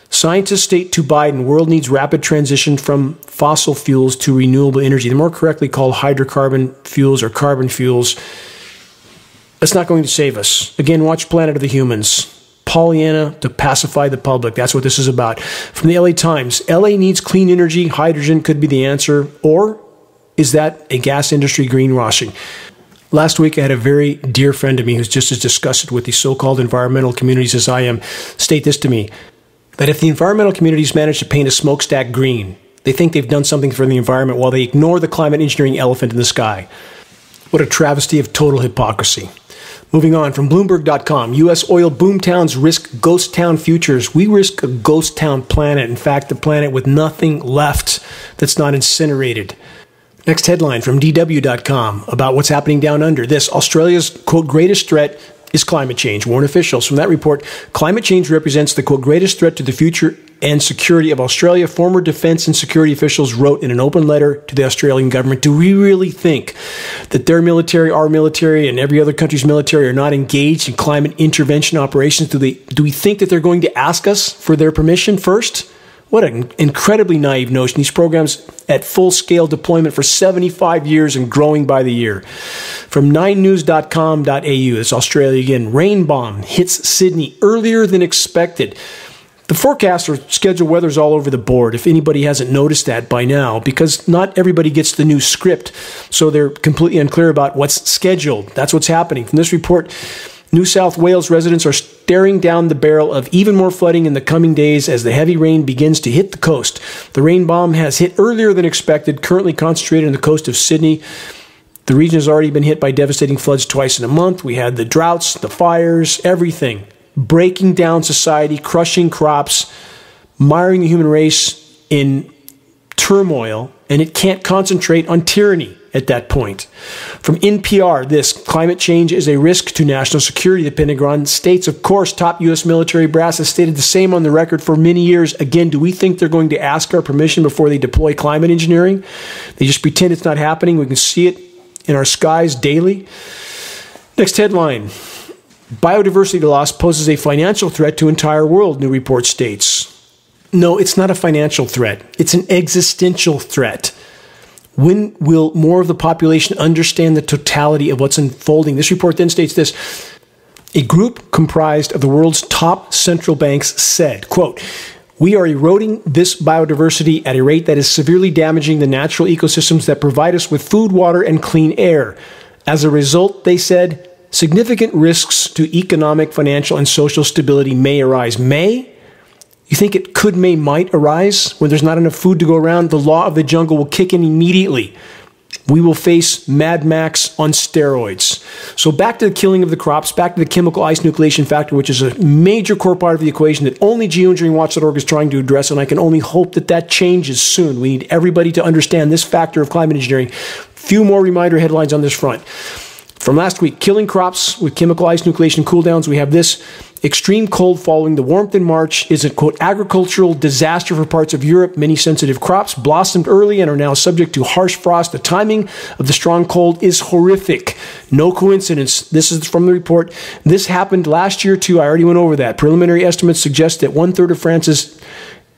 Scientists state to Biden, world needs rapid transition from fossil fuels to renewable energy. They're more correctly called hydrocarbon fuels or carbon fuels. That's not going to save us. Again, watch Planet of the Humans. Pollyanna to pacify the public. That's what this is about. From the LA Times LA needs clean energy. Hydrogen could be the answer. Or is that a gas industry greenwashing? Last week, I had a very dear friend of me who's just as disgusted with the so called environmental communities as I am state this to me that if the environmental communities manage to paint a smokestack green, they think they've done something for the environment while they ignore the climate engineering elephant in the sky. What a travesty of total hypocrisy. Moving on from Bloomberg.com, U.S. oil boomtowns risk ghost town futures. We risk a ghost town planet. In fact, the planet with nothing left that's not incinerated. Next headline from DW.com about what's happening down under. This Australia's quote greatest threat is climate change. Warn officials from that report. Climate change represents the quote greatest threat to the future and security of Australia. Former defense and security officials wrote in an open letter to the Australian government. Do we really think that their military, our military, and every other country's military are not engaged in climate intervention operations? Do they do we think that they're going to ask us for their permission first? What an incredibly naive notion. These programs at full scale deployment for 75 years and growing by the year. From 9news.com.au, it's Australia again. Rain bomb hits Sydney earlier than expected. The forecasts are scheduled weather's all over the board, if anybody hasn't noticed that by now, because not everybody gets the new script, so they're completely unclear about what's scheduled. That's what's happening. From this report, New South Wales residents are staring down the barrel of even more flooding in the coming days as the heavy rain begins to hit the coast. The rain bomb has hit earlier than expected, currently concentrated on the coast of Sydney. The region has already been hit by devastating floods twice in a month. We had the droughts, the fires, everything breaking down society, crushing crops, miring the human race in turmoil, and it can't concentrate on tyranny at that point. From NPR, this climate change is a risk to national security. The Pentagon states, of course, top U.S. military brass has stated the same on the record for many years. Again, do we think they're going to ask our permission before they deploy climate engineering? They just pretend it's not happening. We can see it in our skies daily. Next headline Biodiversity loss poses a financial threat to entire world, new report states. No, it's not a financial threat. It's an existential threat. When will more of the population understand the totality of what's unfolding? This report then states this. A group comprised of the world's top central banks said, quote, we are eroding this biodiversity at a rate that is severely damaging the natural ecosystems that provide us with food, water, and clean air. As a result, they said, significant risks to economic, financial, and social stability may arise. May? You think it could, may, might arise when there's not enough food to go around? The law of the jungle will kick in immediately. We will face Mad Max on steroids. So, back to the killing of the crops, back to the chemical ice nucleation factor, which is a major core part of the equation that only geoengineeringwatch.org is trying to address, and I can only hope that that changes soon. We need everybody to understand this factor of climate engineering. Few more reminder headlines on this front. From last week, killing crops with chemical ice nucleation cooldowns, we have this extreme cold following the warmth in March is a quote agricultural disaster for parts of Europe. Many sensitive crops blossomed early and are now subject to harsh frost. The timing of the strong cold is horrific. No coincidence. This is from the report. This happened last year too. I already went over that. Preliminary estimates suggest that one third of France's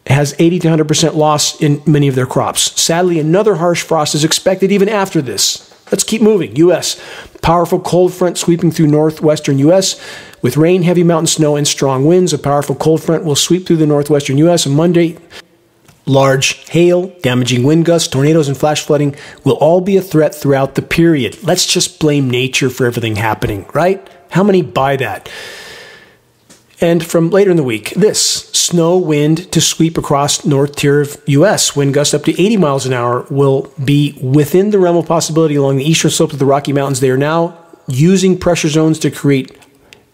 has 80 to 100% loss in many of their crops. Sadly, another harsh frost is expected even after this. Let's keep moving. U.S. Powerful cold front sweeping through northwestern U.S. With rain, heavy mountain snow, and strong winds, a powerful cold front will sweep through the northwestern U.S. on Monday. Large hail, damaging wind gusts, tornadoes, and flash flooding will all be a threat throughout the period. Let's just blame nature for everything happening, right? How many buy that? And from later in the week, this snow wind to sweep across north tier of U.S. Wind gusts up to 80 miles an hour will be within the realm of possibility along the eastern slope of the Rocky Mountains. They are now using pressure zones to create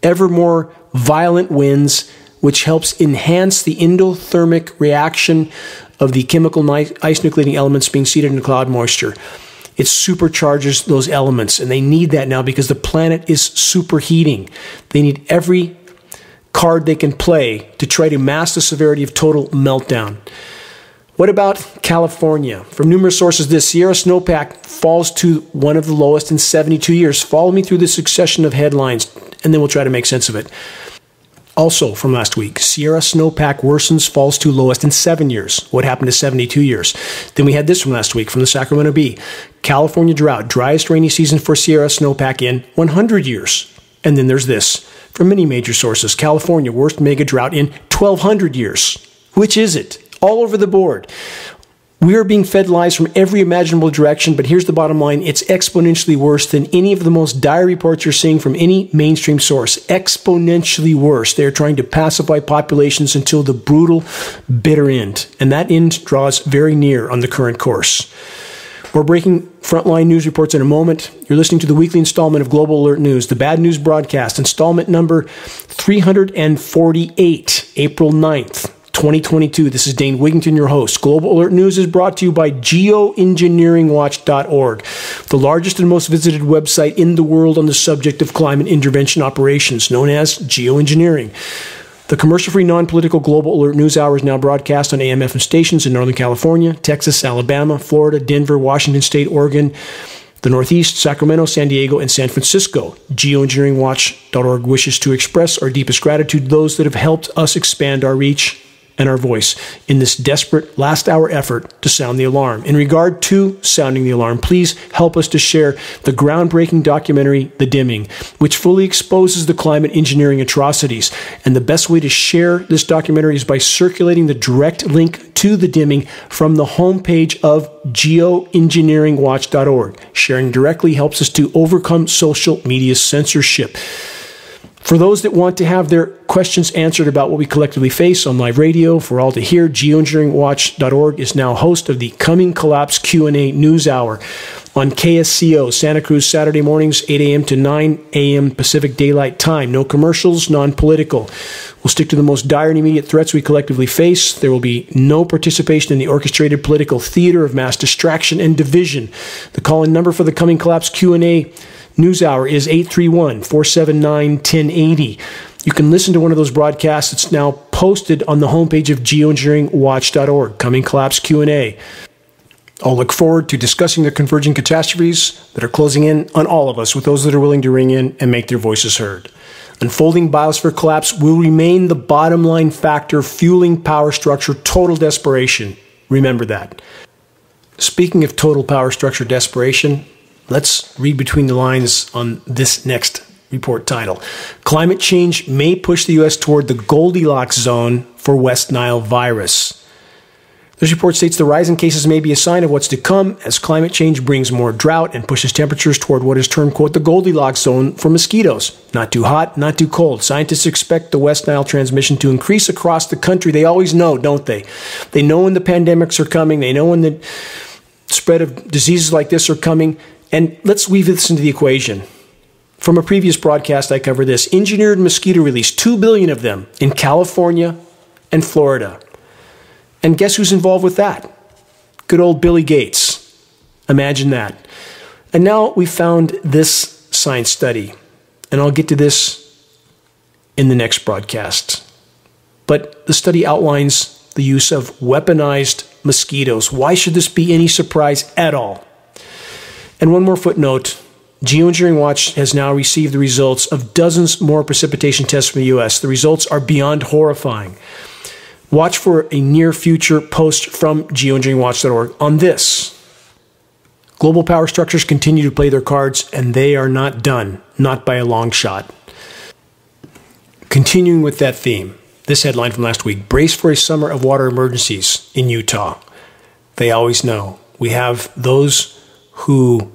ever more violent winds, which helps enhance the endothermic reaction of the chemical ice nucleating elements being seated in cloud moisture. It supercharges those elements, and they need that now because the planet is superheating. They need every card they can play to try to mask the severity of total meltdown. What about California? From numerous sources, this Sierra snowpack falls to one of the lowest in 72 years. Follow me through the succession of headlines, and then we'll try to make sense of it. Also from last week, Sierra snowpack worsens, falls to lowest in seven years. What happened to 72 years? Then we had this from last week from the Sacramento Bee. California drought, driest rainy season for Sierra snowpack in 100 years. And then there's this from many major sources. California, worst mega drought in 1,200 years. Which is it? All over the board. We are being fed lies from every imaginable direction, but here's the bottom line it's exponentially worse than any of the most dire reports you're seeing from any mainstream source. Exponentially worse. They are trying to pacify populations until the brutal, bitter end. And that end draws very near on the current course. We're breaking frontline news reports in a moment. You're listening to the weekly installment of Global Alert News, the bad news broadcast, installment number 348, April 9th. 2022. This is Dane Wigington, your host. Global Alert News is brought to you by geoengineeringwatch.org, the largest and most visited website in the world on the subject of climate intervention operations, known as geoengineering. The commercial free, non political Global Alert News Hour is now broadcast on AM FM stations in Northern California, Texas, Alabama, Florida, Denver, Washington State, Oregon, the Northeast, Sacramento, San Diego, and San Francisco. Geoengineeringwatch.org wishes to express our deepest gratitude to those that have helped us expand our reach and our voice in this desperate last hour effort to sound the alarm. In regard to sounding the alarm, please help us to share the groundbreaking documentary, The Dimming, which fully exposes the climate engineering atrocities. And the best way to share this documentary is by circulating the direct link to The Dimming from the homepage of geoengineeringwatch.org. Sharing directly helps us to overcome social media censorship. For those that want to have their questions answered about what we collectively face on live radio for all to hear, geoengineeringwatch.org is now host of the Coming Collapse Q&A News Hour on KSCO Santa Cruz Saturday mornings 8 a.m. to 9 a.m. Pacific Daylight Time. No commercials, non-political. We'll stick to the most dire and immediate threats we collectively face. There will be no participation in the orchestrated political theater of mass distraction and division. The call-in number for the Coming Collapse Q&A News Hour is 831 479 1080. You can listen to one of those broadcasts. It's now posted on the homepage of geoengineeringwatch.org, Coming Collapse Q&A. I'll look forward to discussing the converging catastrophes that are closing in on all of us with those that are willing to ring in and make their voices heard. Unfolding biosphere collapse will remain the bottom line factor fueling power structure total desperation. Remember that. Speaking of total power structure desperation, Let's read between the lines on this next report title. Climate change may push the U.S. toward the Goldilocks zone for West Nile virus. This report states the rise in cases may be a sign of what's to come as climate change brings more drought and pushes temperatures toward what is termed, quote, the Goldilocks zone for mosquitoes. Not too hot, not too cold. Scientists expect the West Nile transmission to increase across the country. They always know, don't they? They know when the pandemics are coming, they know when the spread of diseases like this are coming. And let's weave this into the equation. From a previous broadcast, I covered this. Engineered mosquito release, 2 billion of them in California and Florida. And guess who's involved with that? Good old Billy Gates. Imagine that. And now we found this science study. And I'll get to this in the next broadcast. But the study outlines the use of weaponized mosquitoes. Why should this be any surprise at all? And one more footnote Geoengineering Watch has now received the results of dozens more precipitation tests from the U.S. The results are beyond horrifying. Watch for a near future post from geoengineeringwatch.org on this. Global power structures continue to play their cards, and they are not done, not by a long shot. Continuing with that theme, this headline from last week Brace for a summer of water emergencies in Utah. They always know. We have those who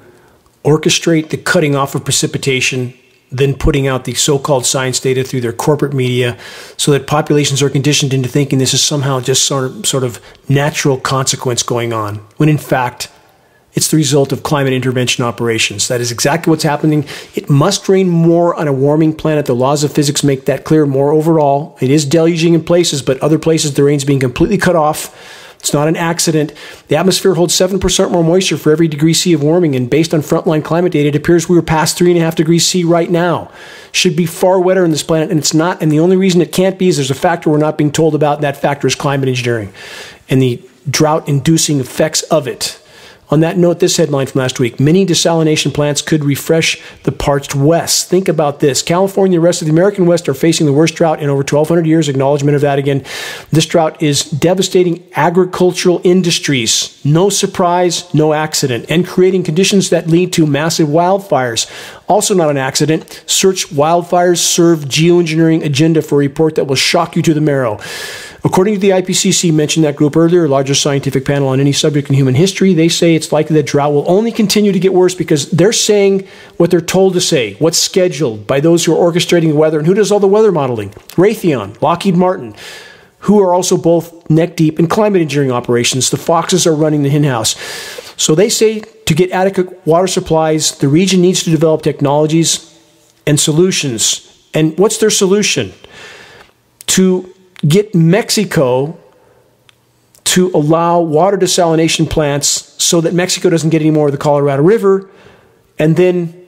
orchestrate the cutting off of precipitation, then putting out the so called science data through their corporate media so that populations are conditioned into thinking this is somehow just sort of, sort of natural consequence going on, when in fact, it's the result of climate intervention operations. That is exactly what's happening. It must rain more on a warming planet. The laws of physics make that clear more overall. It is deluging in places, but other places the rain's being completely cut off it's not an accident. The atmosphere holds 7% more moisture for every degree C of warming, and based on frontline climate data, it appears we are past 3.5 degrees C right now. Should be far wetter on this planet, and it's not. And the only reason it can't be is there's a factor we're not being told about, and that factor is climate engineering and the drought inducing effects of it. On that note, this headline from last week many desalination plants could refresh the parched West. Think about this. California the rest of the American West are facing the worst drought in over 1,200 years. Acknowledgement of that again. This drought is devastating agricultural industries. No surprise, no accident. And creating conditions that lead to massive wildfires. Also, not an accident. Search Wildfires Serve Geoengineering Agenda for a report that will shock you to the marrow. According to the IPCC, mentioned that group earlier, largest scientific panel on any subject in human history, they say it's likely that drought will only continue to get worse because they're saying what they're told to say, what's scheduled by those who are orchestrating the weather. And who does all the weather modeling? Raytheon, Lockheed Martin, who are also both neck deep in climate engineering operations. The Foxes are running the hen house. So they say to get adequate water supplies, the region needs to develop technologies and solutions. And what's their solution? To get Mexico to allow water desalination plants so that Mexico doesn't get any more of the Colorado River, and then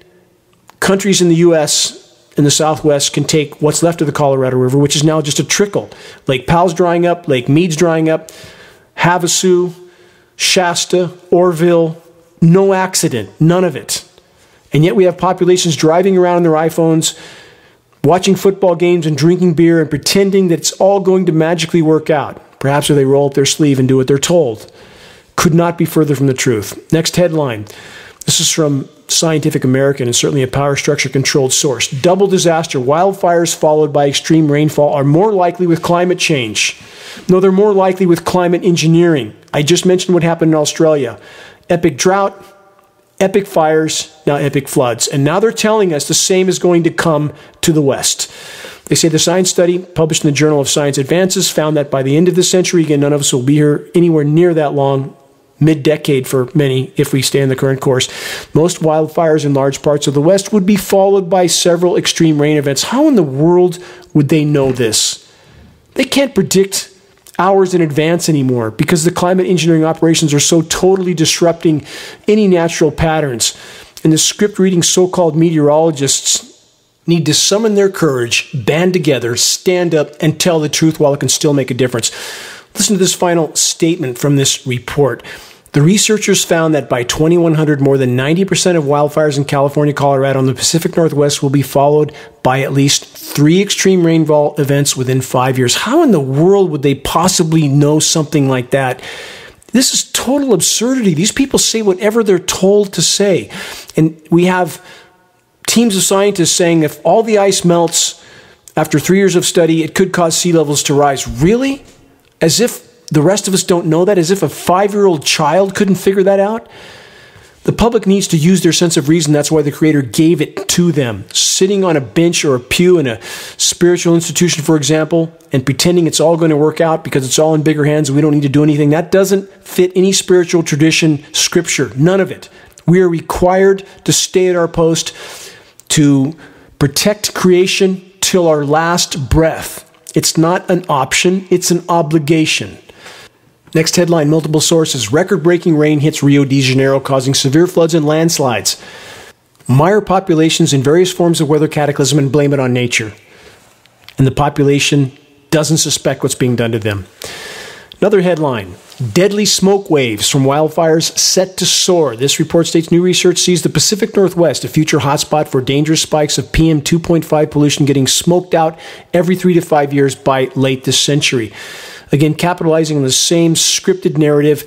countries in the U.S. in the Southwest can take what's left of the Colorado River, which is now just a trickle. Lake Powell's drying up, Lake Mead's drying up, Havasu, Shasta, Oroville, no accident, none of it. And yet we have populations driving around in their iPhones watching football games and drinking beer and pretending that it's all going to magically work out. Perhaps if they roll up their sleeve and do what they're told. Could not be further from the truth. Next headline. This is from Scientific American and certainly a power structure controlled source. Double disaster, wildfires followed by extreme rainfall are more likely with climate change. No, they're more likely with climate engineering. I just mentioned what happened in Australia epic drought, epic fires, now epic floods. And now they're telling us the same is going to come to the West. They say the science study published in the Journal of Science Advances found that by the end of the century, again, none of us will be here anywhere near that long, mid decade for many if we stay in the current course. Most wildfires in large parts of the West would be followed by several extreme rain events. How in the world would they know this? They can't predict hours in advance anymore because the climate engineering operations are so totally disrupting any natural patterns. And the script reading so called meteorologists need to summon their courage, band together, stand up, and tell the truth while it can still make a difference. Listen to this final statement from this report. The researchers found that by 2100, more than 90% of wildfires in California, Colorado, and the Pacific Northwest will be followed by at least three extreme rainfall events within five years. How in the world would they possibly know something like that? This is total absurdity. These people say whatever they're told to say. And we have teams of scientists saying if all the ice melts after three years of study, it could cause sea levels to rise. Really? As if the rest of us don't know that, as if a five year old child couldn't figure that out. The public needs to use their sense of reason. That's why the Creator gave it to them. Sitting on a bench or a pew in a spiritual institution, for example, and pretending it's all going to work out because it's all in bigger hands and we don't need to do anything, that doesn't fit any spiritual tradition, scripture. None of it. We are required to stay at our post, to protect creation till our last breath. It's not an option, it's an obligation. Next headline multiple sources. Record breaking rain hits Rio de Janeiro, causing severe floods and landslides. Mire populations in various forms of weather cataclysm and blame it on nature. And the population doesn't suspect what's being done to them. Another headline Deadly smoke waves from wildfires set to soar. This report states new research sees the Pacific Northwest a future hotspot for dangerous spikes of PM 2.5 pollution getting smoked out every three to five years by late this century. Again, capitalizing on the same scripted narrative.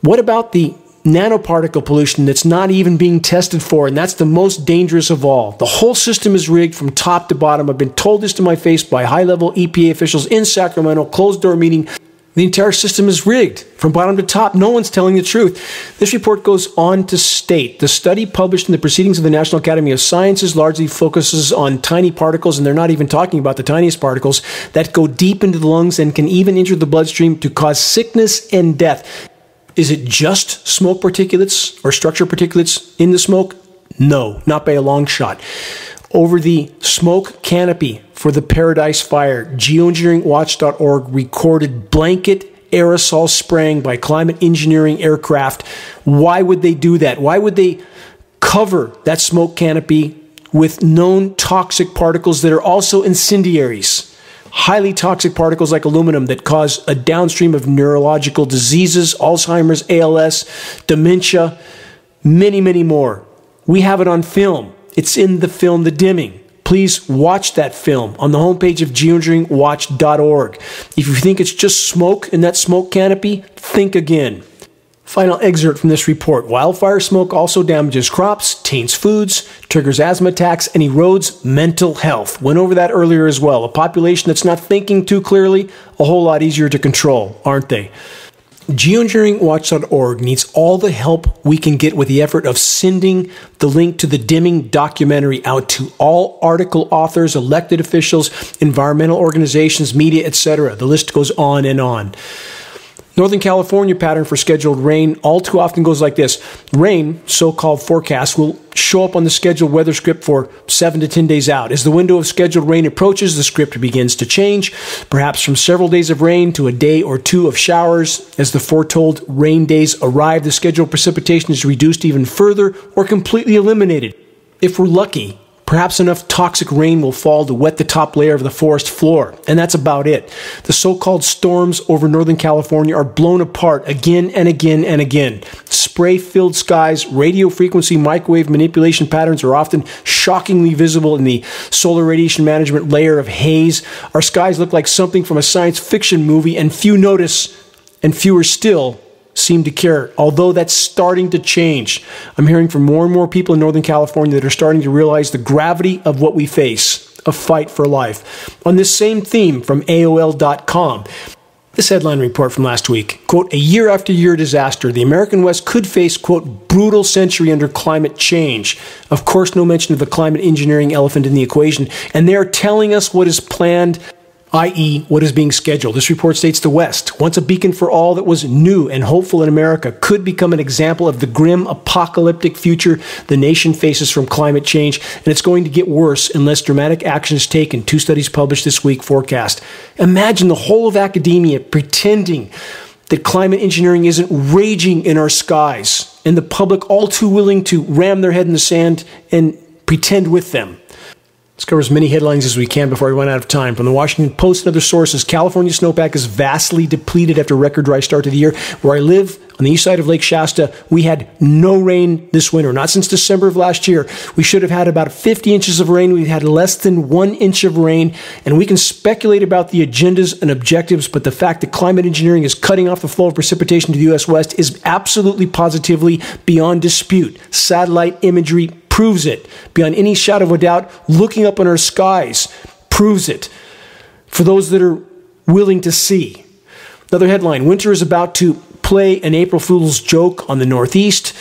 What about the nanoparticle pollution that's not even being tested for, and that's the most dangerous of all. The whole system is rigged from top to bottom. I've been told this to my face by high level EPA officials in Sacramento, closed door meeting. The entire system is rigged from bottom to top. No one's telling the truth. This report goes on to state the study published in the Proceedings of the National Academy of Sciences largely focuses on tiny particles, and they're not even talking about the tiniest particles that go deep into the lungs and can even enter the bloodstream to cause sickness and death. Is it just smoke particulates or structure particulates in the smoke? No, not by a long shot over the smoke canopy for the Paradise Fire. Geoengineeringwatch.org recorded blanket aerosol spraying by climate engineering aircraft. Why would they do that? Why would they cover that smoke canopy with known toxic particles that are also incendiaries? Highly toxic particles like aluminum that cause a downstream of neurological diseases, Alzheimer's, ALS, dementia, many, many more. We have it on film. It's in the film The Dimming. Please watch that film on the homepage of geoengineeringwatch.org. If you think it's just smoke in that smoke canopy, think again. Final excerpt from this report Wildfire smoke also damages crops, taints foods, triggers asthma attacks, and erodes mental health. Went over that earlier as well. A population that's not thinking too clearly, a whole lot easier to control, aren't they? Geoengineeringwatch.org needs all the help we can get with the effort of sending the link to the dimming documentary out to all article authors, elected officials, environmental organizations, media, etc. The list goes on and on. Northern California pattern for scheduled rain all too often goes like this. Rain, so called forecast, will show up on the scheduled weather script for 7 to 10 days out. As the window of scheduled rain approaches, the script begins to change, perhaps from several days of rain to a day or two of showers. As the foretold rain days arrive, the scheduled precipitation is reduced even further or completely eliminated. If we're lucky, Perhaps enough toxic rain will fall to wet the top layer of the forest floor, and that's about it. The so called storms over Northern California are blown apart again and again and again. Spray filled skies, radio frequency microwave manipulation patterns are often shockingly visible in the solar radiation management layer of haze. Our skies look like something from a science fiction movie, and few notice, and fewer still seem to care, although that's starting to change. I'm hearing from more and more people in Northern California that are starting to realize the gravity of what we face a fight for life. On this same theme from AOL.com, this headline report from last week quote, a year after year disaster, the American West could face, quote, brutal century under climate change. Of course, no mention of the climate engineering elephant in the equation. And they are telling us what is planned i.e., what is being scheduled. This report states the West, once a beacon for all that was new and hopeful in America, could become an example of the grim apocalyptic future the nation faces from climate change, and it's going to get worse unless dramatic action is taken. Two studies published this week forecast. Imagine the whole of academia pretending that climate engineering isn't raging in our skies, and the public all too willing to ram their head in the sand and pretend with them. Let's cover as many headlines as we can before we run out of time. From the Washington Post and other sources, California snowpack is vastly depleted after a record dry start to the year. Where I live, on the east side of Lake Shasta, we had no rain this winter, not since December of last year. We should have had about 50 inches of rain. We've had less than one inch of rain, and we can speculate about the agendas and objectives, but the fact that climate engineering is cutting off the flow of precipitation to the U.S. West is absolutely positively beyond dispute. Satellite imagery proves it. Beyond any shadow of a doubt, looking up in our skies proves it. For those that are willing to see. Another headline Winter is about to play an April Fool's joke on the Northeast.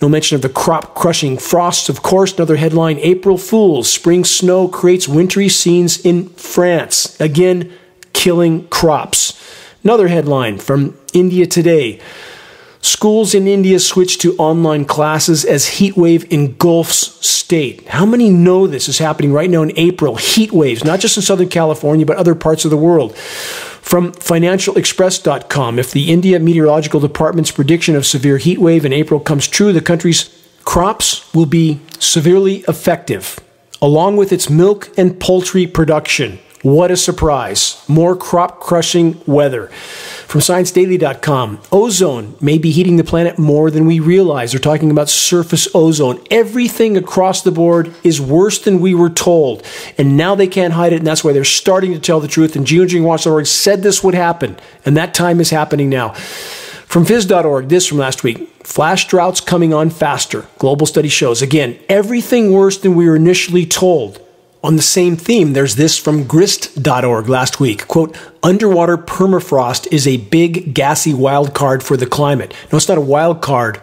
No mention of the crop crushing frosts, of course. Another headline April Fools. Spring snow creates wintry scenes in France. Again, killing crops. Another headline from India Today. Schools in India switch to online classes as heat wave engulfs state. How many know this is happening right now in April? Heat waves, not just in Southern California, but other parts of the world. From financialexpress.com, if the India Meteorological Department's prediction of severe heat wave in April comes true, the country's crops will be severely effective, along with its milk and poultry production. What a surprise. More crop crushing weather. From ScienceDaily.com, ozone may be heating the planet more than we realize. They're talking about surface ozone. Everything across the board is worse than we were told. And now they can't hide it, and that's why they're starting to tell the truth. And GeoengineeringWatch.org said this would happen, and that time is happening now. From phys.org, this from last week flash droughts coming on faster. Global study shows, again, everything worse than we were initially told. On the same theme, there's this from grist.org last week. Quote, underwater permafrost is a big gassy wild card for the climate. No, it's not a wild card.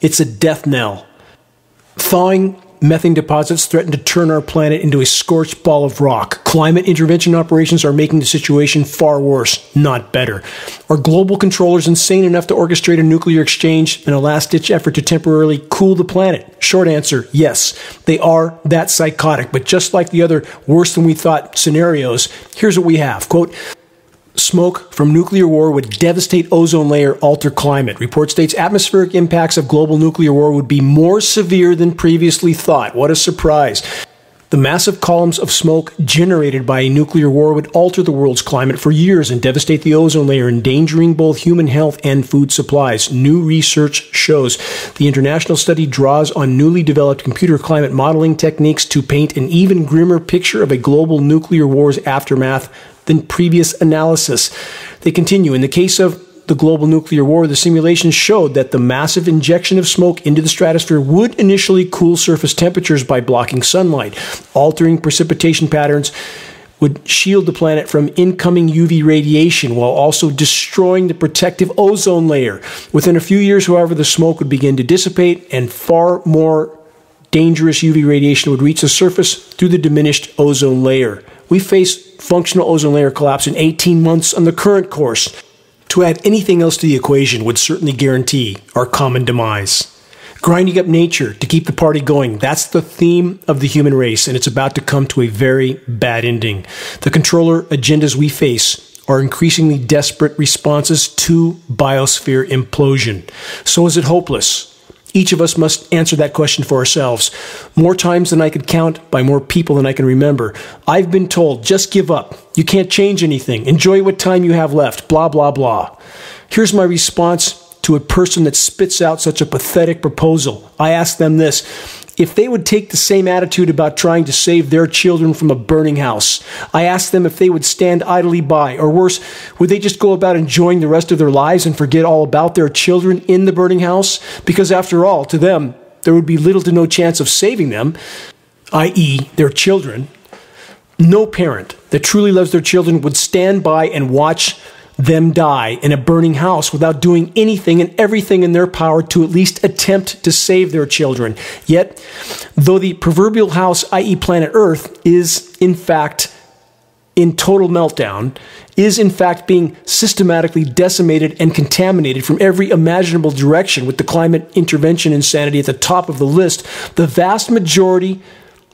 It's a death knell. Thawing methane deposits threaten to turn our planet into a scorched ball of rock. Climate intervention operations are making the situation far worse, not better. Are global controllers insane enough to orchestrate a nuclear exchange in a last ditch effort to temporarily cool the planet? Short answer yes. They are that psychotic. But just like the other worse than we thought scenarios, here's what we have. Quote, Smoke from nuclear war would devastate ozone layer, alter climate. Report states atmospheric impacts of global nuclear war would be more severe than previously thought. What a surprise. The massive columns of smoke generated by a nuclear war would alter the world's climate for years and devastate the ozone layer, endangering both human health and food supplies. New research shows the international study draws on newly developed computer climate modeling techniques to paint an even grimmer picture of a global nuclear war's aftermath than previous analysis. They continue. In the case of the global nuclear war, the simulations showed that the massive injection of smoke into the stratosphere would initially cool surface temperatures by blocking sunlight, altering precipitation patterns, would shield the planet from incoming UV radiation while also destroying the protective ozone layer. Within a few years, however, the smoke would begin to dissipate and far more dangerous UV radiation would reach the surface through the diminished ozone layer. We face functional ozone layer collapse in 18 months on the current course. To add anything else to the equation would certainly guarantee our common demise. Grinding up nature to keep the party going. That's the theme of the human race, and it's about to come to a very bad ending. The controller agendas we face are increasingly desperate responses to biosphere implosion. So is it hopeless? Each of us must answer that question for ourselves. More times than I could count by more people than I can remember. I've been told, just give up. You can't change anything. Enjoy what time you have left. Blah, blah, blah. Here's my response to a person that spits out such a pathetic proposal. I ask them this if they would take the same attitude about trying to save their children from a burning house. I ask them if they would stand idly by, or worse, would they just go about enjoying the rest of their lives and forget all about their children in the burning house? Because after all, to them, there would be little to no chance of saving them, i.e., their children. No parent that truly loves their children would stand by and watch them die in a burning house without doing anything and everything in their power to at least attempt to save their children. Yet, though the proverbial house, i.e., planet Earth, is in fact in total meltdown, is in fact being systematically decimated and contaminated from every imaginable direction, with the climate intervention insanity at the top of the list, the vast majority,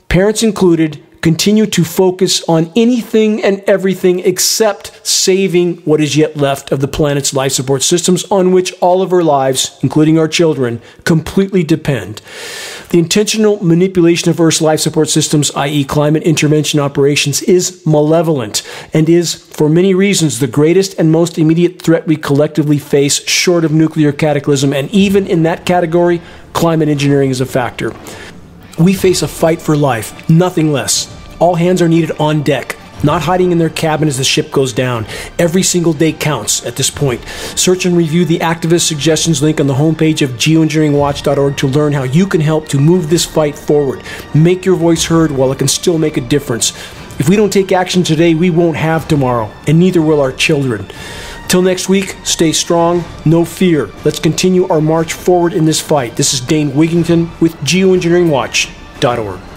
parents included, continue to focus on anything and everything except saving what is yet left of the planet's life support systems on which all of our lives, including our children, completely depend. The intentional manipulation of Earth's life support systems, i.e., climate intervention operations, is malevolent and is, for many reasons, the greatest and most immediate threat we collectively face short of nuclear cataclysm. And even in that category, climate engineering is a factor. We face a fight for life, nothing less. All hands are needed on deck, not hiding in their cabin as the ship goes down. Every single day counts at this point. Search and review the activist suggestions link on the homepage of geoengineeringwatch.org to learn how you can help to move this fight forward. Make your voice heard while it can still make a difference. If we don't take action today, we won't have tomorrow, and neither will our children. Till next week, stay strong, no fear. Let's continue our march forward in this fight. This is Dane Wigington with geoengineeringwatch.org.